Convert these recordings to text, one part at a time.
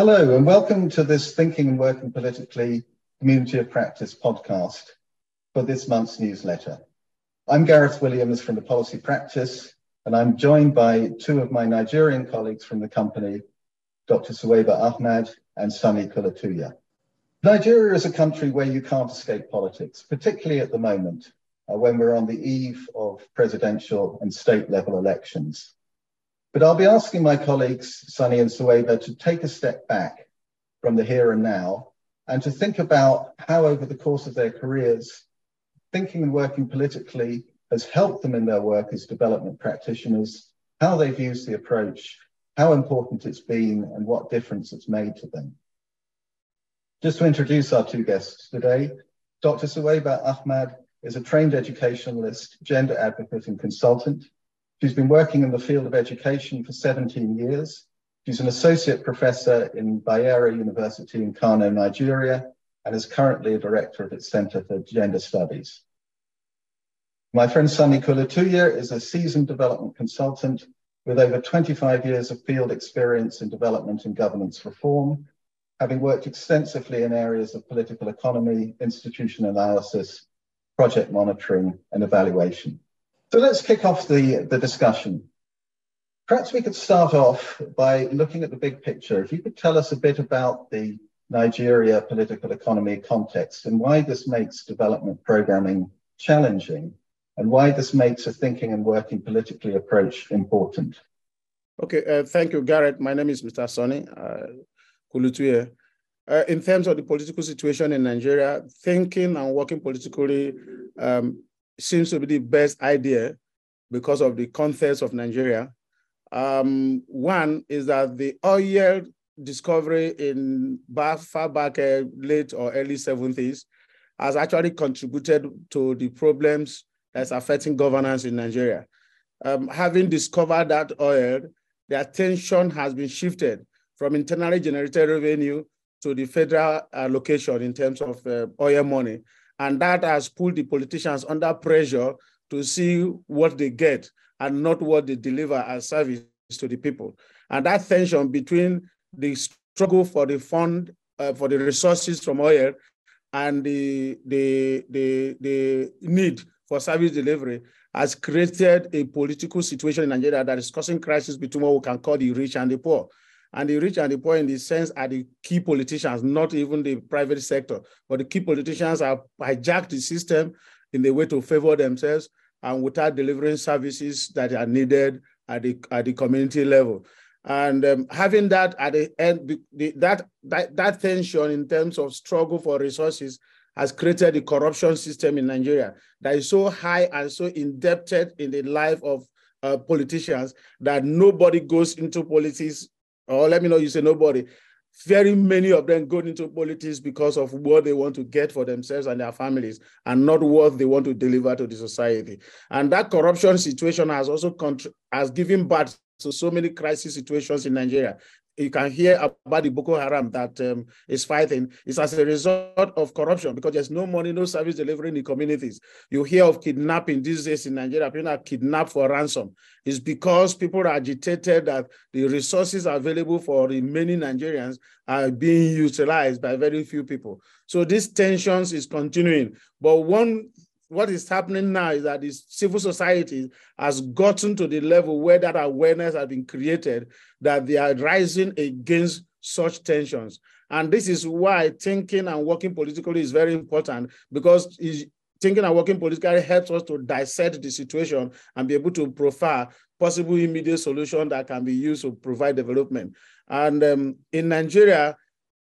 Hello, and welcome to this Thinking and Working Politically Community of Practice podcast for this month's newsletter. I'm Gareth Williams from the Policy Practice, and I'm joined by two of my Nigerian colleagues from the company, Dr. Suwaiba Ahmad and Sunny Kulutuye. Nigeria is a country where you can't escape politics, particularly at the moment uh, when we're on the eve of presidential and state level elections. But I'll be asking my colleagues, Sunny and Suwaiba, to take a step back from the here and now and to think about how, over the course of their careers, thinking and working politically has helped them in their work as development practitioners, how they've used the approach, how important it's been, and what difference it's made to them. Just to introduce our two guests today, Dr. Suwaiba Ahmad is a trained educationalist, gender advocate, and consultant She's been working in the field of education for 17 years. She's an associate professor in Bayero University in Kano, Nigeria, and is currently a director of its Center for Gender Studies. My friend Sunny Kulutuye is a seasoned development consultant with over 25 years of field experience in development and governance reform, having worked extensively in areas of political economy, institution analysis, project monitoring, and evaluation. So let's kick off the, the discussion. Perhaps we could start off by looking at the big picture. If you could tell us a bit about the Nigeria political economy context and why this makes development programming challenging and why this makes a thinking and working politically approach important. Okay, uh, thank you, Gareth. My name is Mr. Sunny uh, Uh, in terms of the political situation in Nigeria, thinking and working politically um, seems to be the best idea because of the context of Nigeria. Um, one is that the oil discovery in far back uh, late or early 70s has actually contributed to the problems that's affecting governance in Nigeria. Um, having discovered that oil, the attention has been shifted from internally generated revenue to the federal allocation in terms of uh, oil money. And that has put the politicians under pressure to see what they get and not what they deliver as service to the people. And that tension between the struggle for the fund, uh, for the resources from oil and the, the, the, the need for service delivery has created a political situation in Nigeria that is causing crisis between what we can call the rich and the poor. And the rich and the poor, in the sense, are the key politicians, not even the private sector. But the key politicians have hijacked the system in the way to favor themselves and without delivering services that are needed at the, at the community level. And um, having that at the end, the, that, that, that tension in terms of struggle for resources has created the corruption system in Nigeria that is so high and so indebted in the life of uh, politicians that nobody goes into politics or let me know you say nobody. Very many of them go into politics because of what they want to get for themselves and their families, and not what they want to deliver to the society. And that corruption situation has also has given birth to so many crisis situations in Nigeria you can hear about the Boko Haram that um, is fighting It's as a result of corruption because there's no money, no service delivery in the communities. You hear of kidnapping these days in Nigeria, people are kidnapped for ransom. It's because people are agitated that the resources available for the many Nigerians are being utilized by very few people. So these tensions is continuing. But one what is happening now is that the civil society has gotten to the level where that awareness has been created that they are rising against such tensions. And this is why thinking and working politically is very important because thinking and working politically helps us to dissect the situation and be able to profile possible immediate solution that can be used to provide development. And um, in Nigeria,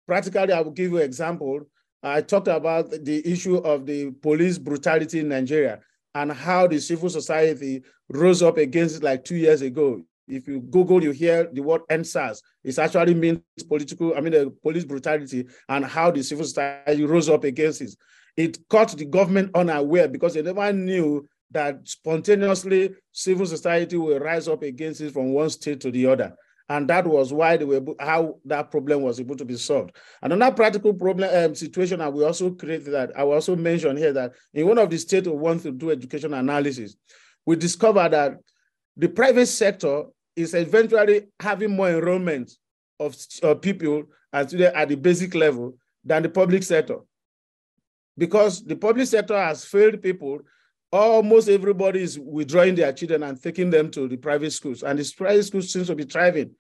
practically, I will give you an example. I talked about the issue of the police brutality in Nigeria and how the civil society rose up against it like two years ago. If you Google, you hear the word EndSARS. It actually means political, I mean, the police brutality and how the civil society rose up against it. It caught the government unaware because they never knew that spontaneously civil society will rise up against it from one state to the other. And that was why they were how that problem was able to be solved. Another practical problem um, situation that we also created that I will also mention here that in one of the states who want to do education analysis, we discovered that the private sector is eventually having more enrollment of uh, people at the basic level than the public sector. Because the public sector has failed people, almost everybody is withdrawing their children and taking them to the private schools. And the private schools seem to be thriving.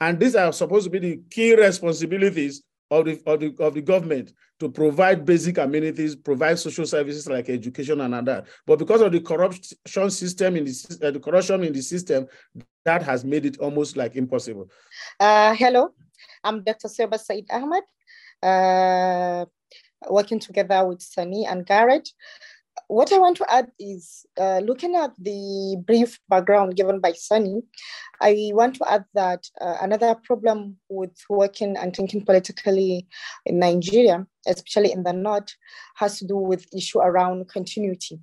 And these are supposed to be the key responsibilities of the, of the, of the government to provide basic amenities, provide social services like education and other. But because of the corruption system in the, uh, the corruption in the system, that has made it almost like impossible. Uh, hello, I'm Dr. Suwaiba Said Ahmad, uh, working together with Sunny and Gareth what I want to add is uh, looking at the brief background given by Sunny, I want to add that uh, another problem with working and thinking politically in Nigeria, especially in the North, has to do with issue around continuity.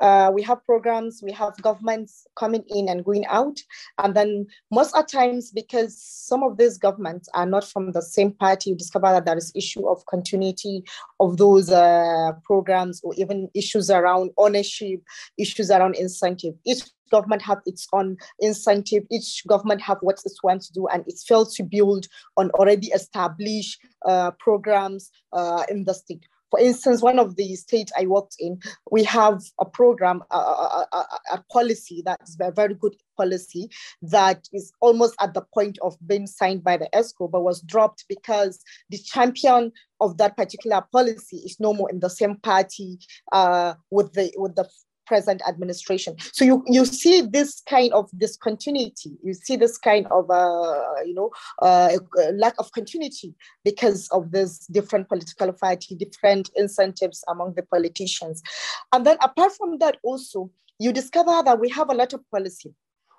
Uh, we have programs, we have governments coming in and going out. And then most of times, because some of these governments are not from the same party, you discover that there is issue of continuity of those uh, programs or even issues around ownership, issues around incentive. Each government have its own incentive each government have what it wants to do and it's failed to build on already established uh, programs uh, in the state for instance, one of the states I worked in, we have a program, a, a, a, policy that's a very good policy that is almost at the point of being signed by the EXCO, but was dropped because the champion of that particular policy is no more in the same party uh, with the with the present administration. So you, you see this kind of discontinuity, you see this kind of, uh, you know, uh, lack of continuity because of this different political party, different incentives among the politicians. And then apart from that also, you discover that we have a lot of policy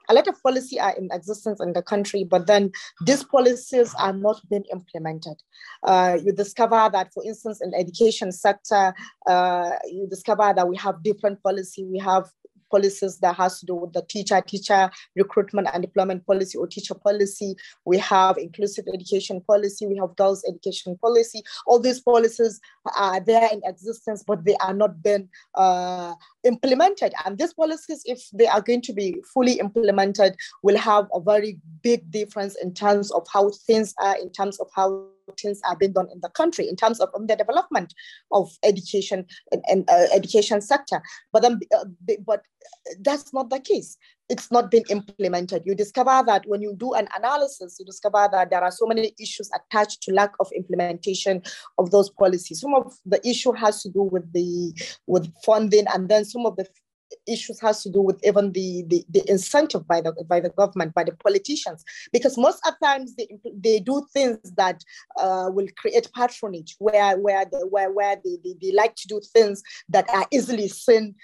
a lot of policy are in existence in the country, but then these policies are not being implemented. Uh, you discover that, for instance, in the education sector, uh, you discover that we have different policy. We have policies that has to do with the teacher, teacher recruitment and deployment policy or teacher policy. We have inclusive education policy. We have girls education policy. All these policies are there in existence, but they are not being uh, implemented. And these policies, if they are going to be fully implemented, will have a very big difference in terms of how things are, in terms of how things are being done in the country in terms of the development of education and, and uh, education sector. But um, but that's not the case. It's not been implemented. You discover that when you do an analysis, you discover that there are so many issues attached to lack of implementation of those policies. Some of the issue has to do with the with funding, and then some of the issues has to do with even the, the, the incentive by the by the government, by the politicians, because most of times they they do things that uh, will create patronage, where where the, where where they, they, they like to do things that are easily seen,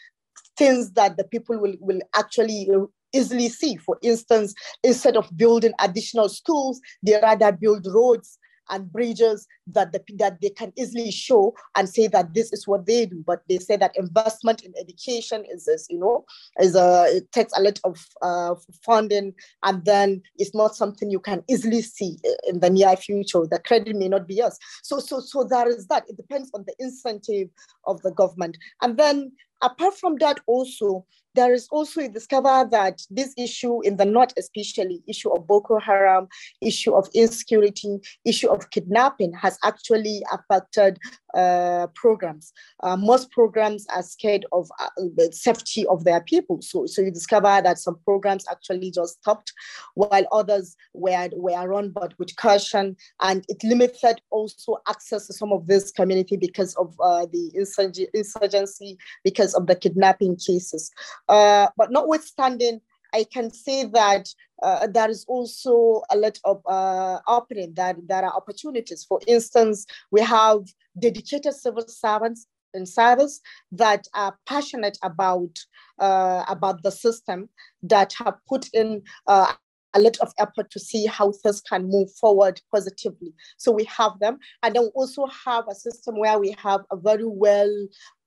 things that the people will will actually easily see. For instance, instead of building additional schools, they rather build roads and bridges that the, that they can easily show and say that this is what they do. But they say that investment in education is, is you know, is a it takes a lot of uh, funding, and then it's not something you can easily see in the near future. The credit may not be yours. So so so there is that. It depends on the incentive of the government, and then apart from that, also there is also you discover that this issue in the north especially issue of boko haram issue of insecurity issue of kidnapping has actually affected uh, programs. Uh, most programs are scared of uh, the safety of their people. So, so you discover that some programs actually just stopped while others were, were run but with caution. And it limited also access to some of this community because of uh, the insurgency because of the kidnapping cases uh, but notwithstanding, I can say that uh, there is also a lot of uh, opening, that there are opportunities. For instance, we have dedicated civil servants in service that are passionate about uh, about the system that have put in uh, a lot of effort to see how things can move forward positively. So we have them, and then we also have a system where we have a very well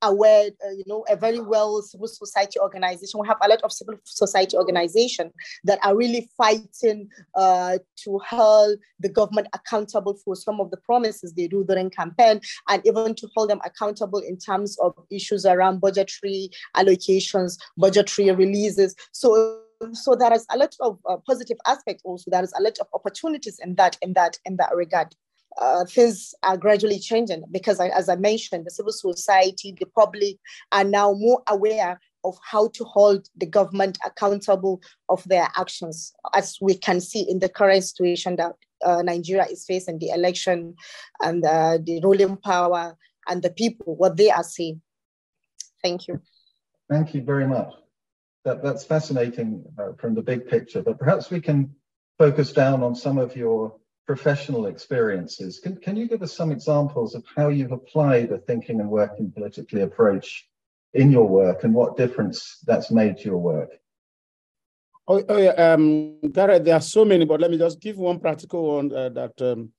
aware, uh, you know, a very well civil society organization. We have a lot of civil society organization that are really fighting uh, to hold the government accountable for some of the promises they do during campaign, and even to hold them accountable in terms of issues around budgetary allocations, budgetary releases. So so there is a lot of uh, positive aspects also. There is a lot of opportunities in that in that in that regard. Uh, things are gradually changing because, as I mentioned, the civil society, the public are now more aware of how to hold the government accountable of their actions, as we can see in the current situation that uh, Nigeria is facing, the election and uh, the ruling power and the people, what they are saying. Thank you. Thank you very much. That, that's fascinating uh, from the big picture, but perhaps we can focus down on some of your professional experiences. Can, can you give us some examples of how you've applied a thinking and working politically approach in your work and what difference that's made to your work? Oh, oh yeah, um, Gareth, there are so many, but let me just give one practical one uh, that um,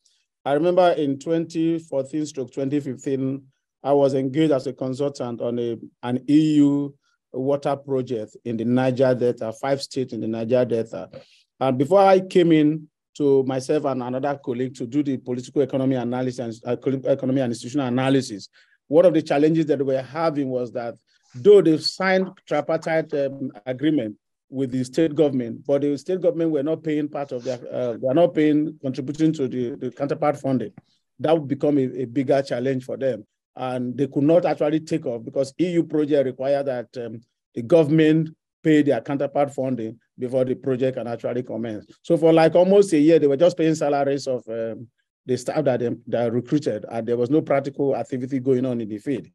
I remember in 2014 stroke 2015, I was engaged as a consultant on a, an EU water project in the Niger Delta, five states in the Niger Delta. And before I came in to myself and another colleague to do the political economy analysis and uh, economy and institutional analysis, one of the challenges that we were having was that though they've signed tripartite um, agreement with the state government, but the state government were not paying part of their, uh, they are not paying, contributing to the, the counterpart funding. That would become a, a, bigger challenge for them. And they could not actually take off because EU project require that um, the government pay their counterpart funding before the project can actually commence. So for like almost a year, they were just paying salaries of um, the staff that they, that recruited, and there was no practical activity going on in the field.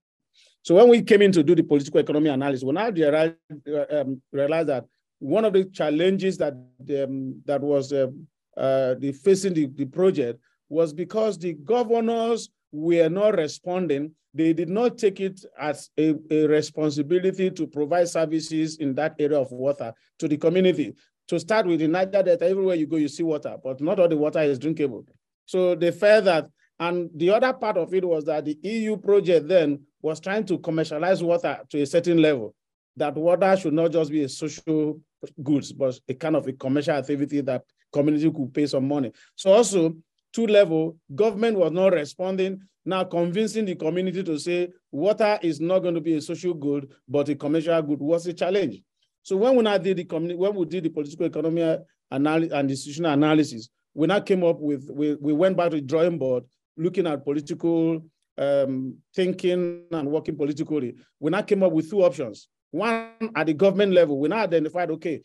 So when we came in to do the political economy analysis, we now realized, uh, um, realized that one of the challenges that um, that was uh, uh, the facing the, the project was because the governors were not responding. They did not take it as a, a responsibility to provide services in that area of water to the community. To start with, in Niger Delta, everywhere you go, you see water, but not all the water is drinkable. So they felt that, and the other part of it was that the EU project then was trying to commercialize water to a certain level, that water should not just be a social goods, but a kind of a commercial activity that community could pay some money. So also, two level, government was not responding, now convincing the community to say water is not going to be a social good, but a commercial good was a challenge. So when we now did the community, when we did the political economy analysis and institutional analysis, we now came up with, we, we went back to the drawing board, looking at political um, thinking and working politically. We now came up with two options. One at the government level, we now identified, okay,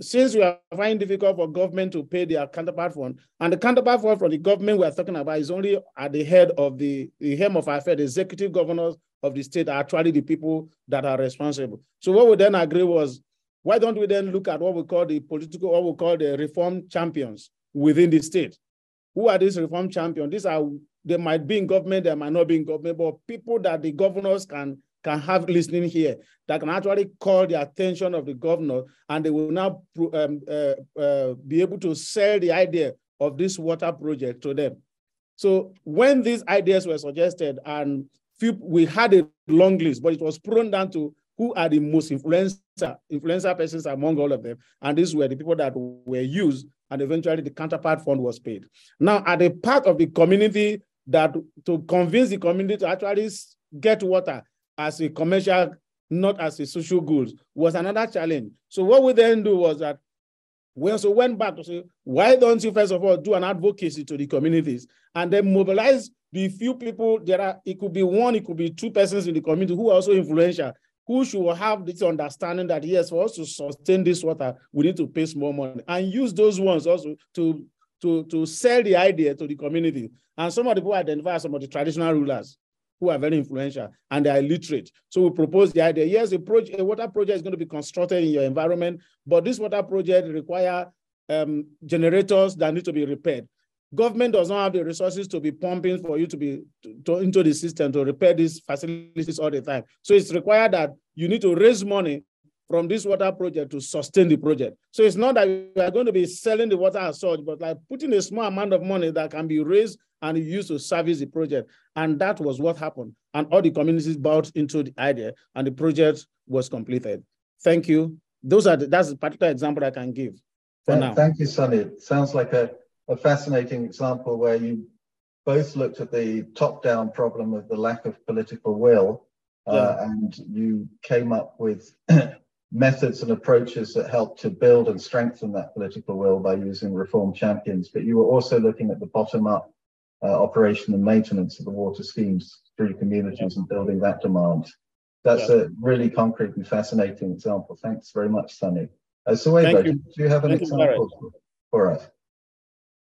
since we are finding difficult for government to pay their counterpart fund, and the counterpart fund from the government we are talking about is only at the head of the, the helm of affairs, the executive governors of the state are actually the people that are responsible. So what we then agree was, why don't we then look at what we call the political, what we call the reform champions within the state? Who are these reform champions? These are, they might be in government, they might not be in government, but people that the governors can can have listening here that can actually call the attention of the governor and they will now um, uh, uh, be able to sell the idea of this water project to them. So when these ideas were suggested and few, we had a long list, but it was prone down to who are the most influencer, influencer persons among all of them. And these were the people that were used and eventually the counterpart fund was paid. Now, at the part of the community that to convince the community to actually get water as a commercial, not as a social good, was another challenge. So what we then do was that we also went back to say, why don't you first of all do an advocacy to the communities and then mobilize the few people there are, it could be one, it could be two persons in the community who are also influential, who should have this understanding that yes, for us to sustain this water, we need to pay more money and use those ones also to, to, to sell the idea to the community. And some of the people identify some of the traditional rulers who are very influential and they are illiterate. So we propose the idea, yes, a, project, a water project is going to be constructed in your environment, but this water project require um, generators that need to be repaired. Government does not have the resources to be pumping for you to be to, into the system to repair these facilities all the time. So it's required that you need to raise money from this water project to sustain the project. So it's not that we are going to be selling the water as such, but like putting a small amount of money that can be raised and used to service the project. And that was what happened. And all the communities bought into the idea and the project was completed. Thank you. Those are the, that's a particular example I can give for thank, now. Thank you, Sunny. It sounds like a, a fascinating example where you both looked at the top-down problem of the lack of political will uh, yeah. and you came up with methods and approaches that help to build and strengthen that political will by using reform champions, but you were also looking at the bottom up uh, operation and maintenance of the water schemes through communities and building that demand. That's yeah. a really concrete and fascinating example. Thanks very much, Sunny. Uh, so, do you have an Thank example you, for us?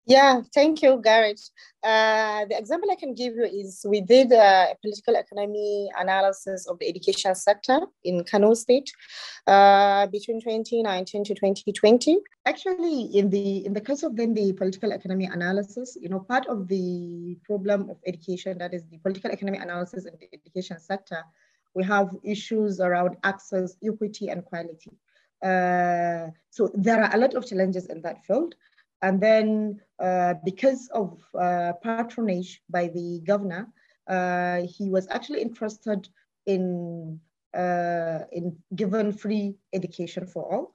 Yeah, thank you, Gareth. Uh, the example I can give you is we did a political economy analysis of the education sector in Kano State uh, between 2019 to 2020. Actually, in the in the case of then the political economy analysis, you know, part of the problem of education, that is the political economy analysis in the education sector, we have issues around access, equity, and quality. Uh, so there are a lot of challenges in that field. And then uh, because of uh, patronage by the governor, uh, he was actually interested in, uh, in given free education for all.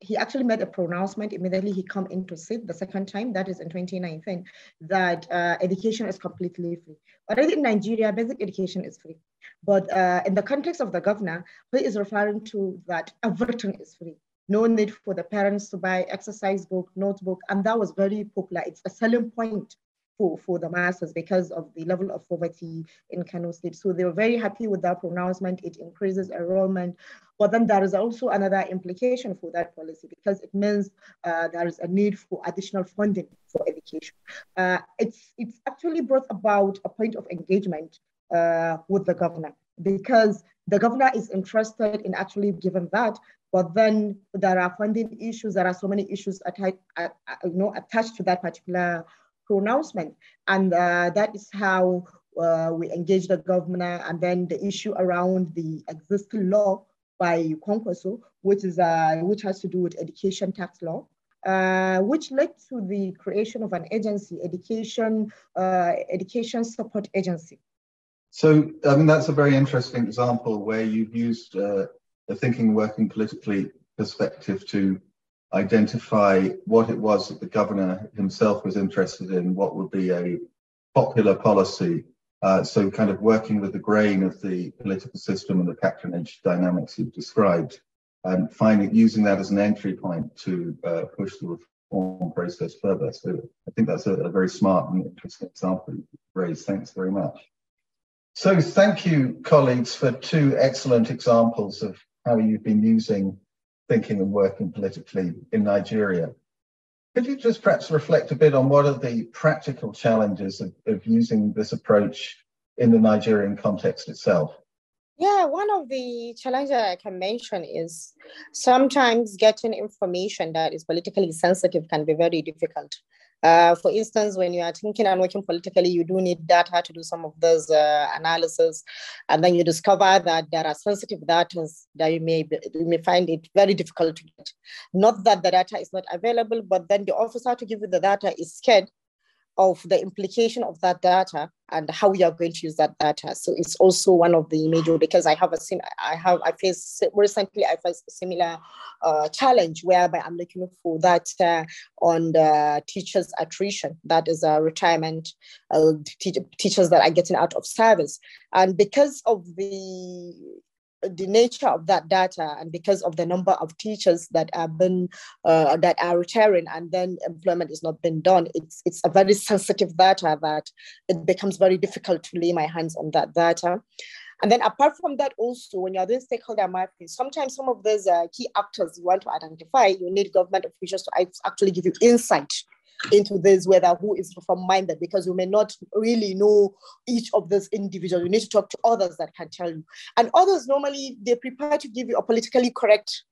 He actually made a pronouncement immediately he come into sit the second time, that is in 2019, that uh, education is completely free. Already in Nigeria, basic education is free. But uh, in the context of the governor, he is referring to that everything is free no need for the parents to buy exercise book, notebook, and that was very popular. It's a selling point for, for the masses because of the level of poverty in Kano State. So they were very happy with that pronouncement. It increases enrollment. But then there is also another implication for that policy because it means uh, there is a need for additional funding for education. Uh, it's, it's actually brought about a point of engagement uh, with the governor because the governor is interested in actually giving that but then there are funding issues. There are so many issues attached, you know, attached to that particular pronouncement, and uh, that is how uh, we engage the governor. And then the issue around the existing law by Kwankwaso, which is uh, which has to do with education tax law. Uh, which led to the creation of an agency, education uh, education support agency. So, I mean, that's a very interesting example where you've used uh, the thinking working politically perspective to identify what it was that the governor himself was interested in, what would be a popular policy. Uh, so, kind of working with the grain of the political system and the patronage dynamics you've described, and finding using that as an entry point to uh, push the reform process further. So, I think that's a, a very smart and interesting example you raised. Thanks very much. So, thank you, colleagues, for two excellent examples of how you've been using thinking and working politically in Nigeria. Could you just perhaps reflect a bit on what are the practical challenges of, of using this approach in the Nigerian context itself? Yeah, one of the challenges I can mention is sometimes getting information that is politically sensitive can be very difficult. Uh, for instance, when you are thinking and working politically, you do need data to do some of those uh, analysis, and then you discover that there are sensitive data that you may be, you may find it very difficult to get. Not that the data is not available, but then the officer to give you the data is scared of the implication of that data and how we are going to use that data. So it's also one of the major because I have a sim I have I faced recently I faced a similar uh, challenge whereby I'm looking for that uh, on the teachers attrition that is a retirement uh, teachers that are getting out of service and because of the the nature of that data and because of the number of teachers that have been uh, that are retiring and then employment is not being done it's it's a very sensitive data that it becomes very difficult to lay my hands on that data. And then apart from that also when you're doing stakeholder mapping sometimes some of those uh, key actors you want to identify you need government officials to actually give you insight into this, whether who is reform minded, because you may not really know each of those individuals. You need to talk to others that can tell you. And others normally they prepare to give you a politically correct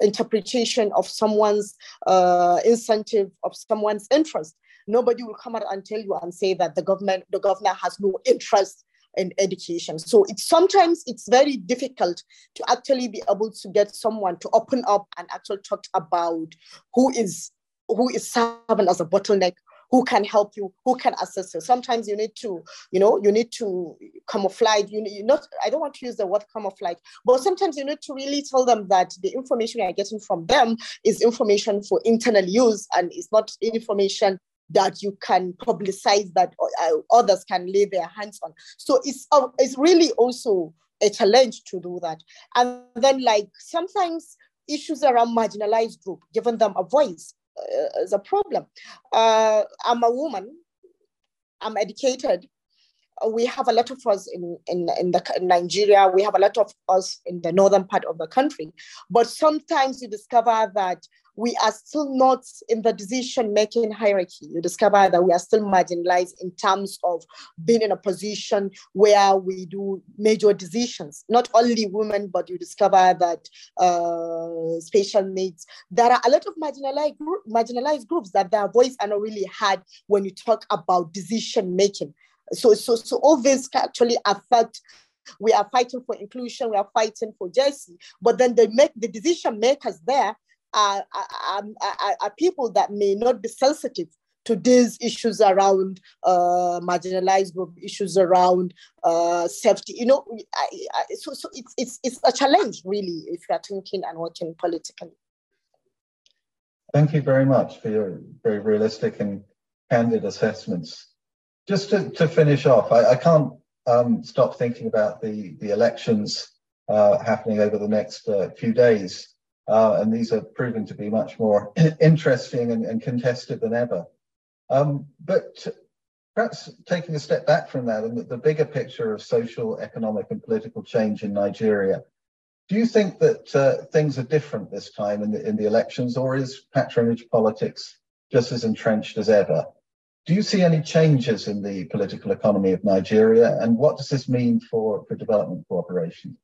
interpretation of someone's uh, incentive, of someone's interest. Nobody will come out and tell you and say that the government, the governor has no interest in education. So it's sometimes it's very difficult to actually be able to get someone to open up and actually talk about who is who is serving as a bottleneck who can help you who can assist you. Sometimes you need to you know you need to camouflage. You, you not i don't want to use the word camouflage but sometimes you need to really tell them that the information you're getting from them is information for internal use and it's not information that you can publicize that uh, others can lay their hands on. So it's uh, it's really also a challenge to do that. And then like sometimes issues around marginalized group, giving them a voice is a problem. Uh, I'm a woman, I'm educated, we have a lot of us in, in, in, the, in Nigeria, we have a lot of us in the northern part of the country. But sometimes you discover that we are still not in the decision making hierarchy. You discover that we are still marginalized in terms of being in a position where we do major decisions. Not only women, but you discover that uh, special needs. There are a lot of marginalized, group, marginalized groups that their voice are not really heard when you talk about decision making. So, so, so all this actually affect we are fighting for inclusion, we are fighting for justice, but then they make the decision makers there are, are, are, people that may not be sensitive to these issues around uh, marginalized group, issues around uh, safety. You know, I, I, so, so it's, it's, it's a challenge, really, if you are thinking and working politically. Thank you very much for your very realistic and candid assessments just to, to finish off, I, I can't um, stop thinking about the, the elections uh, happening over the next uh, few days. Uh, and these are proving to be much more interesting and, and contested than ever. Um, but perhaps taking a step back from that and the, the bigger picture of social, economic, and political change in Nigeria, do you think that uh, things are different this time in the, in the elections, or is patronage politics just as entrenched as ever? Do you see any changes in the political economy of Nigeria, and what does this mean for, for development cooperation?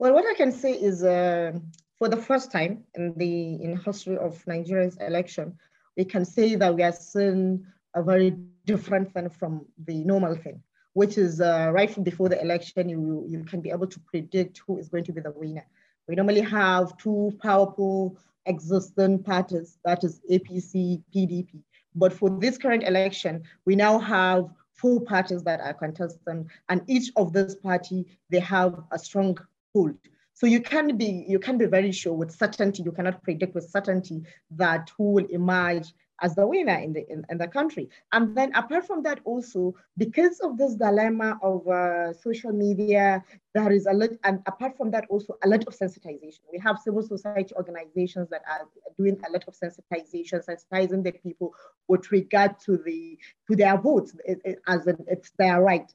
Well, what I can say is, uh, for the first time in the in history of Nigeria's election, we can say that we are seeing a very different thing from the normal thing, which is uh, right before the election, you you can be able to predict who is going to be the winner. We normally have two powerful existing parties, that is APC, PDP. But for this current election, we now have four parties that are contesting, and each of those party they have a strong hold. So you can be you can be very sure with certainty. You cannot predict with certainty that who will emerge as the winner in the in, in, the country. And then apart from that, also because of this dilemma of uh, social media, there is a lot, and apart from that, also a lot of sensitization. We have civil society organizations that are doing a lot of sensitization, sensitizing the people with regard to the to their votes it, it, as an, it's their right.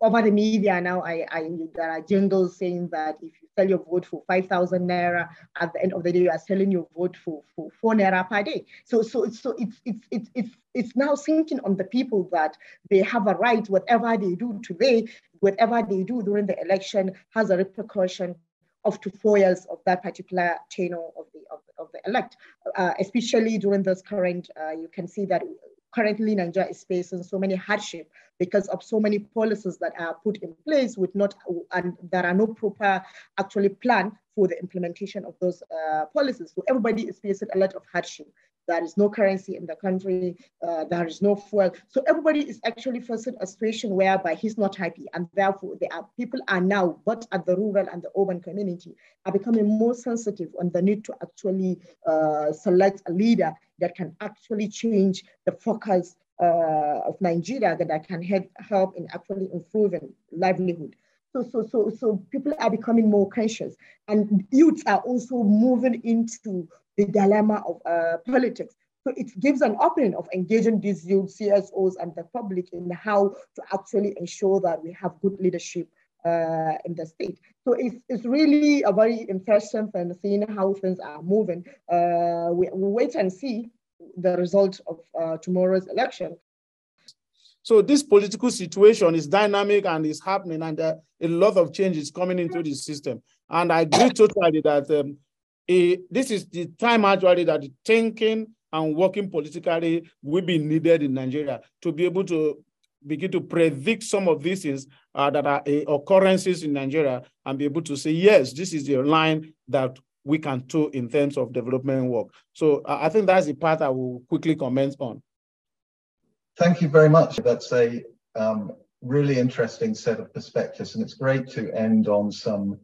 Over the media now, I, I there are jingles saying that if you sell your vote for five thousand naira, at the end of the day, you are selling your vote for, for four naira per day. So so so it's it's it's it's it's now sinking on the people that they have a right, whatever they do today, whatever they do during the election has a repercussion of to four years of that particular tenure of the of, of the elect, uh, especially during this current. Uh, you can see that currently Nigeria is facing so many hardship because of so many policies that are put in place with not and there are no proper actually plan for the implementation of those uh, policies. So everybody is facing a lot of hardship. There is no currency in the country. Uh, there is no fuel. So everybody is actually facing a situation whereby he's not happy, and therefore there are people are now, both at the rural and the urban community, are becoming more sensitive on the need to actually uh, select a leader that can actually change the focus uh, of Nigeria that can help in actually improving livelihood. So, so, so, so people are becoming more conscious, and youths are also moving into the dilemma of uh, politics. So it gives an opening of engaging these youth CSOs and the public in how to actually ensure that we have good leadership uh, in the state. So it's, it's really a very interesting thing seeing how things are moving. Uh, we, we wait and see the result of uh, tomorrow's election. So this political situation is dynamic and is happening, and uh, a lot of change is coming into the system. And I agree totally that um, a, this is the time actually that thinking and working politically will be needed in Nigeria to be able to begin to predict some of these things uh, that are uh, occurrences in Nigeria and be able to say, yes, this is the line that we can do in terms of development work. So uh, I think that's the part I will quickly comment on. Thank you very much. That's a um, really interesting set of perspectives, and it's great to end on some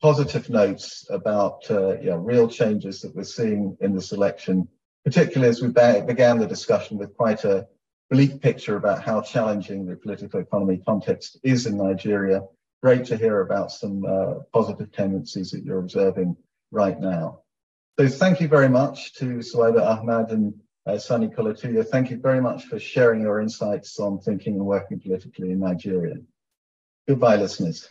positive notes about uh, you know, real changes that we're seeing in this election, particularly as we began the discussion with quite a bleak picture about how challenging the political economy context is in Nigeria. great to hear about some uh, positive tendencies that you're observing right now. So thank you very much to Suwaiba Ahmad and uh, Sunny Kulutuye. Thank you very much for sharing your insights on thinking and working politically in Nigeria. Goodbye, listeners.